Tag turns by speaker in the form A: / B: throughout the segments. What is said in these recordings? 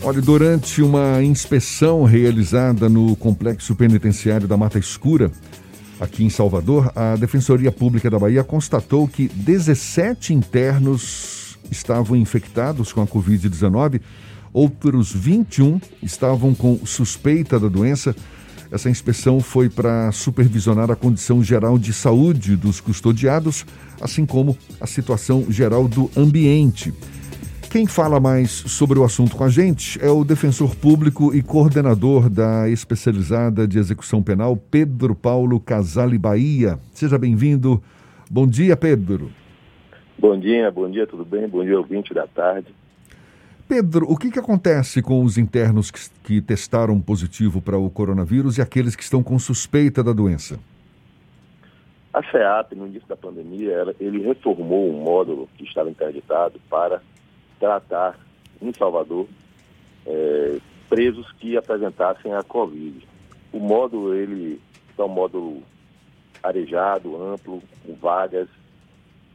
A: Olha, durante uma inspeção realizada no complexo penitenciário da Mata Escura, aqui em Salvador, a Defensoria Pública da Bahia constatou que 17 internos estavam infectados com a Covid-19, outros 21 estavam com suspeita da doença. Essa inspeção foi para supervisionar a condição geral de saúde dos custodiados, assim como a situação geral do ambiente. Quem fala mais sobre o assunto com a gente é o defensor público e coordenador da especializada de execução penal, Pedro Paulo Casale Bahia. Seja bem-vindo. Bom dia, Pedro.
B: Bom dia, bom dia, tudo bem? Bom dia, ouvinte da tarde.
A: Pedro, o que, que acontece com os internos que, que testaram positivo para o coronavírus e aqueles que estão com suspeita da doença?
B: A CEAP, no início da pandemia, ele reformou um módulo que estava interditado para tratar em Salvador é, presos que apresentassem a Covid. O módulo, ele é um módulo arejado, amplo, com vagas,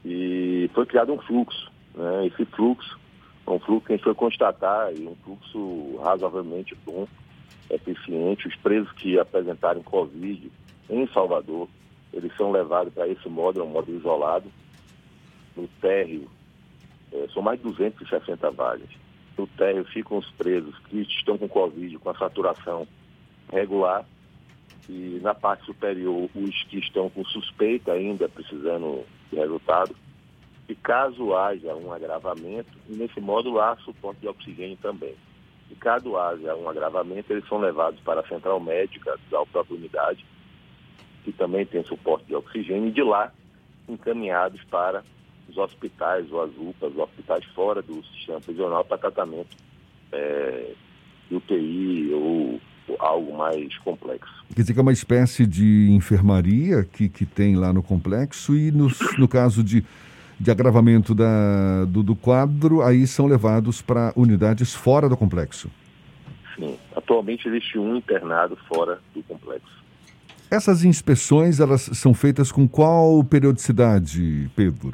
B: e foi criado um fluxo. Né? Esse fluxo é um fluxo que a gente foi constatar, e um fluxo razoavelmente bom, eficiente. Os presos que apresentarem Covid em Salvador, eles são levados para esse módulo, é um módulo isolado, no térreo é, são mais de 260 vagas. No térreo ficam os presos que estão com Covid, com a saturação regular, e na parte superior os que estão com suspeita ainda precisando de resultado. E caso haja um agravamento, nesse módulo há suporte de oxigênio também. E caso haja um agravamento, eles são levados para a central médica da própria unidade, que também tem suporte de oxigênio, e de lá encaminhados para os hospitais ou as UPAs, os hospitais fora do sistema prisional para tratamento é, UTI ou, algo mais complexo.
A: Quer dizer que é uma espécie de enfermaria que, que tem lá no complexo e no, no caso de, de agravamento da, do, do quadro, aí são levados para unidades fora do complexo.
B: Sim, atualmente existe um internado fora do complexo.
A: Essas inspeções, elas são feitas com qual periodicidade, Pedro?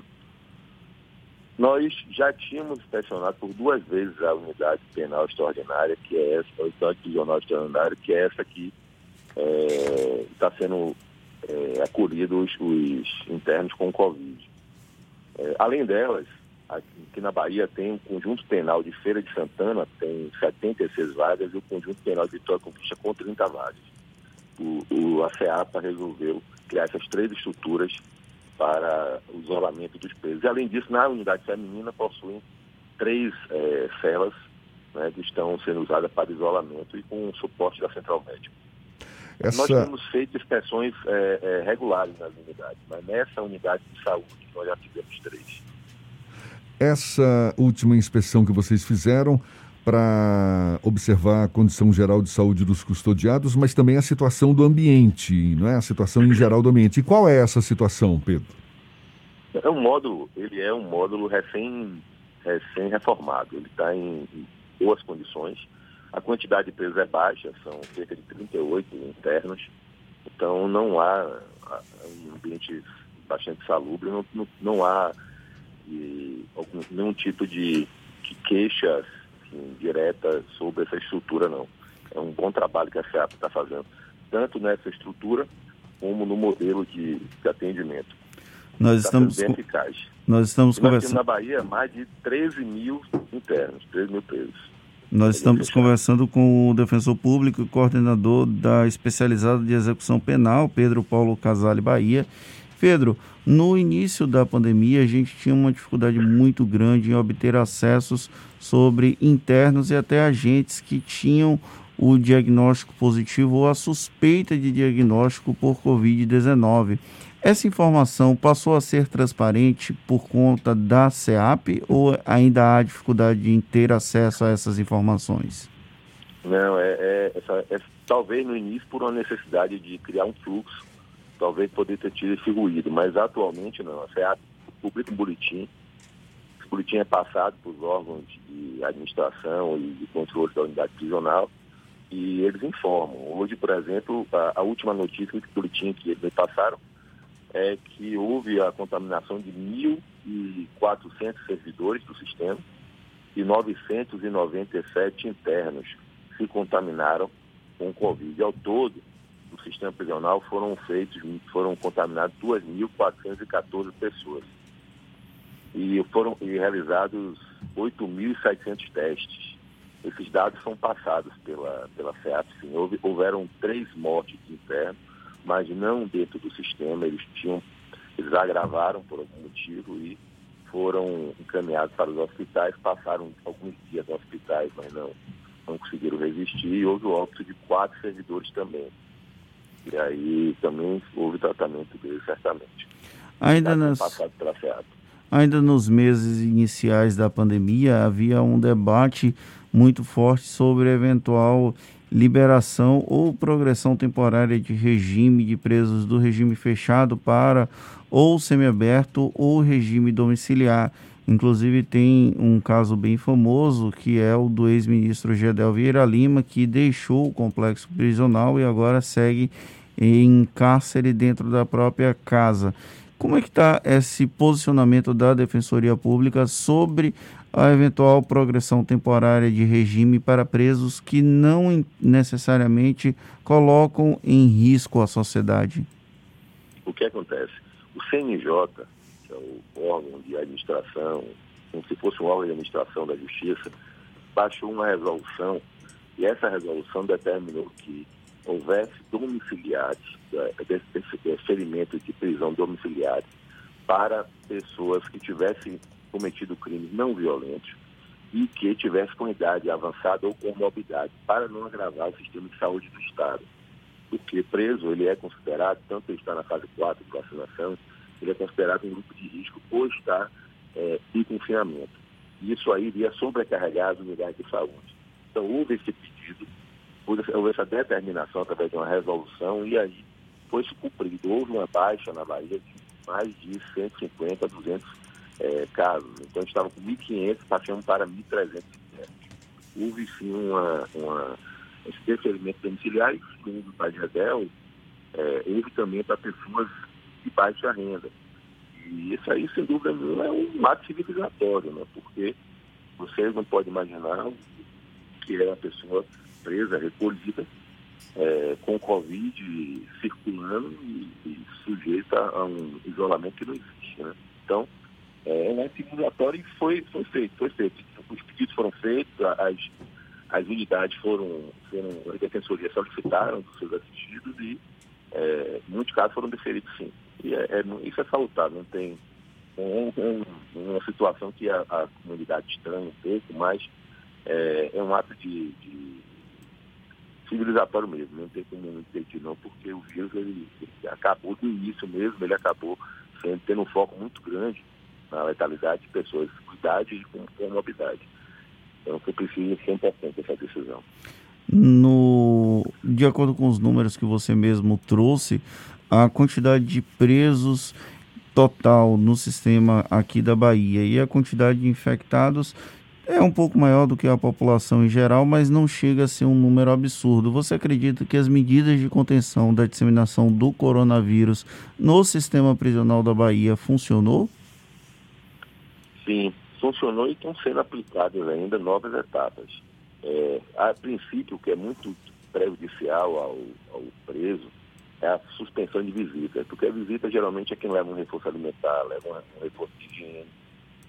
B: Nós já tínhamos inspecionado por duas vezes a unidade penal extraordinária, que é essa, a unidade prisional extraordinária, que é essa que está é, sendo é, acolhido os, os, internos com Covid. É, além delas, aqui na Bahia tem um conjunto penal de Feira de Santana, tem 76 vagas, e o conjunto penal de Vitória Conquista com 30 vagas. O, o, a CEAPA resolveu criar essas três estruturas para o isolamento dos presos. E, além disso, na unidade feminina possuem três é, celas né, que estão sendo usadas para isolamento e com suporte da central médica. Essa... Nós temos feito inspeções é, é, regulares nas unidades, mas nessa unidade de saúde nós já tivemos três.
A: Essa última inspeção que vocês fizeram para observar a condição geral de saúde dos custodiados, mas também a situação do ambiente, não é? A situação em geral do ambiente. E qual é essa situação, Pedro?
B: É um módulo, ele é um módulo recém, recém reformado. Ele está em boas condições. A quantidade de presos é baixa, são cerca de 38 internos. Então não há um ambiente bastante salubre, não, não, não há e, algum, nenhum tipo de, de queixas assim, direta sobre essa estrutura, não. É um bom trabalho que a SEAP está fazendo, tanto nessa estrutura como no modelo de, de atendimento.
A: Nós tá estamos
B: bem eficaz.
A: Nós estamos nós conversando
B: na Bahia mais de 13 mil internos, 13 mil presos.
A: Nós estamos conversando com o defensor público e coordenador da especializada de execução penal, Pedro Paulo Casale Bahia. Pedro, no início da pandemia, a gente tinha uma dificuldade muito grande em obter acessos sobre internos e até agentes que tinham o diagnóstico positivo ou a suspeita de diagnóstico por Covid-19. Essa informação passou a ser transparente por conta da CEAP ou ainda há dificuldade em ter acesso a essas informações?
B: Não, é, é, essa, é talvez no início por uma necessidade de criar um fluxo, talvez poder ter tido esse ruído, mas atualmente não. A CEAP publica um boletim esse boletim é passado por órgãos de administração e de controle da unidade prisional e eles informam. Hoje, por exemplo, a, a última notícia que boletim que eles me passaram é que houve a contaminação de 1.400 servidores do sistema e 997 internos se contaminaram com Covid. Ao todo, no sistema prisional foram feitos, foram contaminados 2.414 pessoas. E foram realizados 8.700 testes. Esses dados são passados pela, pela FEAP, sim. Houve, houveram três mortes de interno, mas não dentro do sistema. Eles tinham, eles agravaram por algum motivo e foram encaminhados para os hospitais, passaram alguns dias nos hospitais, mas não, não conseguiram resistir. E houve o óbito de quatro servidores também. E aí também houve tratamento deles, certamente.
C: Ainda nas... Ainda nos meses iniciais da pandemia, havia um debate muito forte sobre eventual liberação ou progressão temporária de regime de presos do regime fechado para ou semiaberto ou regime domiciliar. Inclusive tem um caso bem famoso que é o do ex-ministro Gedel Vieira Lima, que deixou o complexo prisional e agora segue em cárcere dentro da própria casa. Como é que está esse posicionamento da Defensoria Pública sobre a eventual progressão temporária de regime para presos que não necessariamente colocam em risco a sociedade?
B: O que acontece? O CNJ, o órgão de administração, como se fosse um órgão de administração da Justiça, baixou uma resolução e essa resolução determinou que houvesse domiciliares, é, desse ferimento de prisão domiciliar para pessoas que tivessem cometido crimes não violentos e que tivesse com idade avançada ou com morbidade, para não agravar o sistema de saúde do Estado. Porque preso, ele é considerado, tanto ele está na fase 4 de vacinação, ele é considerado um grupo de risco por estar é, em confinamento. Isso aí iria sobrecarregar as unidades de saúde. Então, houve esse pedido, houve essa determinação através de uma resolução e aí foi-se cumprido. Houve uma baixa na Bahia de mais de 150, 200 é, casos. Então, estava com 1.500, passamos para 1.300 Houve sim uma, uma, esse domiciliar segundo o Pai Gedel, é, houve também para pessoas de baixa renda. E isso aí, sem dúvida nenhuma, é um ato civilizatório, né? porque vocês não podem imaginar que é uma pessoa presa, recolhida, é, com Covid circulando e, e, sujeita a um isolamento que não existe. Né? Então, é, né, civilizatório e foi, foi feito, foi feito. Os pedidos foram feitos, as, as unidades foram, foram, as defensorias solicitaram dos seus assistidos e é, muitos casos foram deferidos sim. E é, é, isso é salutar, não tem um, uma situação que a, a, comunidade estranha um pouco, mas é, é um ato de, de, civilizatório mesmo, não tem como impedir não, porque o vírus ele, ele acabou do início mesmo, ele acabou sendo, tendo um foco muito grande na letalidade de pessoas com idade e com comorbidade. Então foi preciso ser importante essa decisão.
C: No, de acordo com os números que você mesmo trouxe, a quantidade de presos total no sistema aqui da Bahia e a quantidade de infectados é um pouco maior do que a população em geral, mas não chega a ser um número absurdo. Você acredita que as medidas de contenção da disseminação do coronavírus no sistema prisional da Bahia funcionou?
B: Sim, funcionou e estão sendo aplicadas ainda novas etapas. É, a princípio, que é muito prejudicial ao, ao preso é a suspensão de visita, porque a visita geralmente é quem leva um reforço alimentar, leva um reforço de higiene,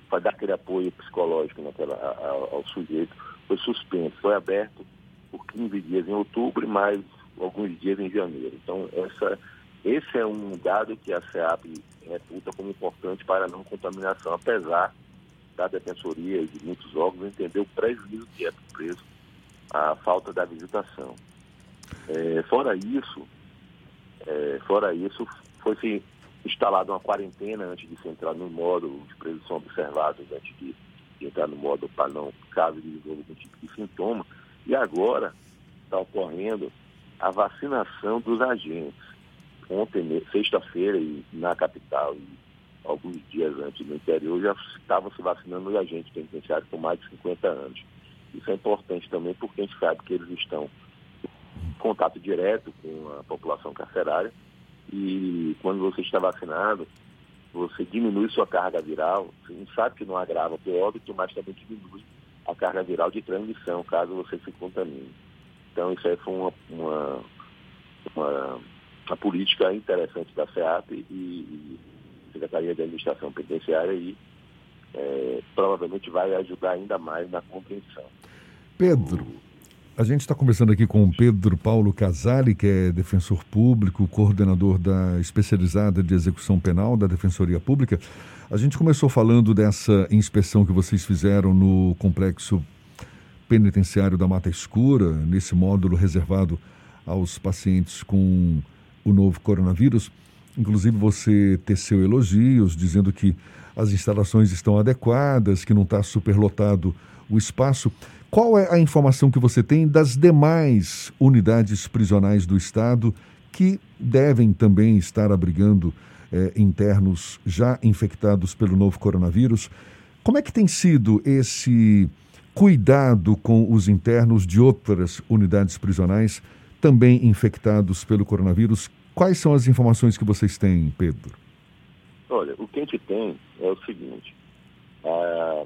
B: para dar aquele apoio psicológico naquela, ao, ao sujeito. Foi suspenso, foi aberto por 15 dias em outubro e mais alguns dias em janeiro. Então, essa, esse é um dado que a SEAP reputa como importante para a não contaminação, apesar da Defensoria e de muitos órgãos entender o prejuízo que é preso a falta da visitação. É, fora isso, é, fora isso, foi-se instalada uma quarentena antes de se entrar no módulo, os presos são observados antes de, de entrar no módulo para não, caso desenvolva algum tipo de sintoma. E agora está ocorrendo a vacinação dos agentes. Ontem, sexta-feira, na capital e alguns dias antes no interior, já estavam se vacinando os agentes penitenciários com mais de 50 anos. Isso é importante também porque a gente sabe que eles estão contato direto com a população carcerária e quando você está vacinado, você diminui sua carga viral. Você não sabe que não agrava o óbito, mas também diminui a carga viral de transmissão, caso você se contamine. Então, isso aí foi uma, uma, uma, uma política interessante da SEAP e, e Secretaria de Administração Penitenciária e é, provavelmente vai ajudar ainda mais na compreensão.
A: Pedro, a gente está conversando aqui com o Pedro Paulo Casali, que é defensor público, coordenador da especializada de execução penal da Defensoria Pública. A gente começou falando dessa inspeção que vocês fizeram no complexo penitenciário da Mata Escura, nesse módulo reservado aos pacientes com o novo coronavírus. Inclusive, você teceu elogios, dizendo que as instalações estão adequadas, que não está superlotado o espaço. Qual é a informação que você tem das demais unidades prisionais do Estado que devem também estar abrigando eh, internos já infectados pelo novo coronavírus? Como é que tem sido esse cuidado com os internos de outras unidades prisionais também infectados pelo coronavírus? Quais são as informações que vocês têm, Pedro?
B: Olha, o que a gente tem é o seguinte. A,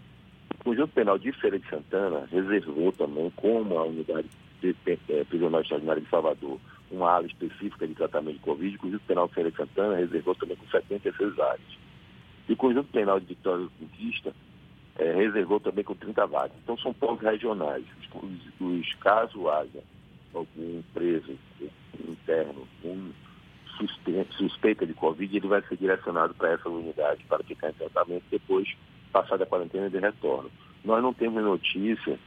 B: o Conjunto Penal de Feira de Santana reservou também, como a unidade de, é, prisional extraordinária de Salvador, uma área específica de tratamento de Covid. O Conjunto Penal de Feira de Santana reservou também com 76 áreas. E o Conjunto Penal de Vitória do Conquista é, reservou também com 30 vagas. Então são pontos regionais. Os, os caso haja algum preso interno com suspeita de Covid, ele vai ser direcionado para essa unidade para ficar em tratamento depois, passada a quarentena, de retorno. Nós não temos notícia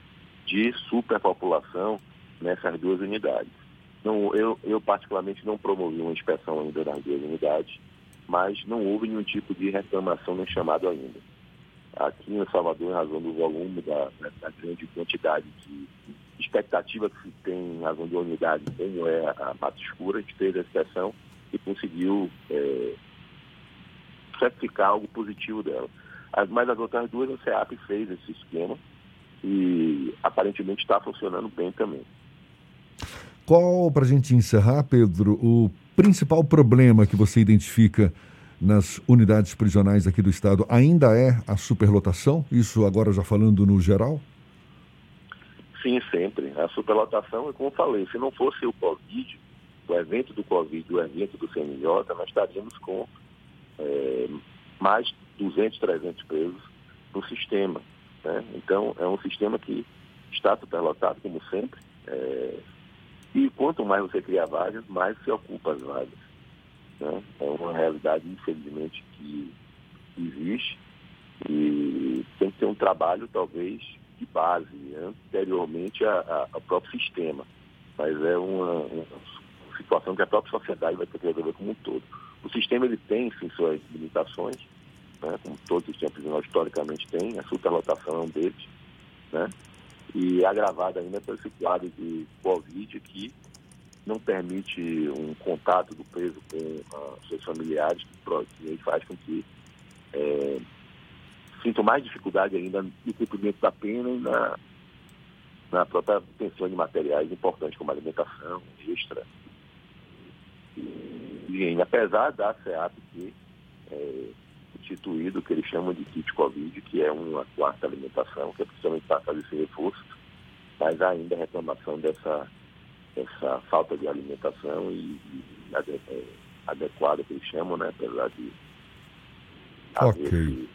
B: de superpopulação nessas duas unidades. Não, eu, eu, particularmente, não promovi uma inspeção ainda nas duas unidades, mas não houve nenhum tipo de reclamação nem chamado ainda. Aqui em Salvador, em razão do volume, da, da grande quantidade de expectativa que se tem em razão de unidade, como é a Mata Escura, a gente fez a inspeção e conseguiu é, certificar algo positivo dela. As, mas as outras duas, a CEAP fez esse esquema e aparentemente está funcionando bem também.
A: Qual, para a gente encerrar, Pedro, o principal problema que você identifica nas unidades prisionais aqui do Estado ainda é a superlotação? Isso agora já falando no geral?
B: Sim, sempre. A superlotação, como eu falei, se não fosse o Covid, o evento do Covid, o evento do CNJ, nós estaríamos com é, mais 200, 300 presos no sistema. Né? Então, é um sistema que está superlotado, como sempre, é, e quanto mais você cria vagas, mais você ocupa as vagas. Né? É uma realidade, infelizmente, que existe e tem que ter um trabalho, talvez, de base, anteriormente ao próprio sistema. Mas é uma, uma situação que a própria sociedade vai ter que resolver como um todo. O sistema ele tem, sim, suas limitações, né, como todos os nós historicamente têm, a superlotação é um deles, né, e é agravada ainda por esse quadro de Covid que não permite um contato do preso com uh, seus familiares, que faz com que é, mais dificuldade ainda no cumprimento da pena e na, na própria obtenção de materiais importantes como alimentação, extra, e apesar da SEAP ter é, instituído o que eles chamam de kit Covid, que é uma quarta alimentação, que é principalmente para fazer esse reforço, mas ainda a reclamação dessa, dessa falta de alimentação e, e é, adequada que eles chamam, né? Apesar de
A: okay. esse,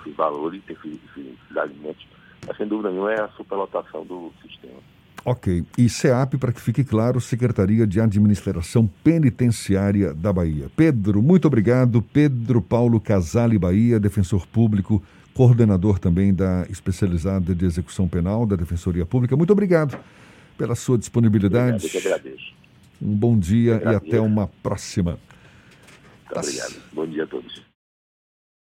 B: esses valores, esses, esses alimentos. Mas sem dúvida nenhuma é a superlotação do sistema.
A: Ok. E SEAP, para que fique claro, Secretaria de Administração Penitenciária da Bahia. Pedro, muito obrigado. Pedro Paulo Casale Bahia, defensor público, coordenador também da especializada de execução penal da Defensoria Pública. Muito obrigado pela sua disponibilidade.
B: Obrigado, eu agradeço.
A: Um bom dia e até uma próxima.
B: Muito obrigado. Bom dia a todos.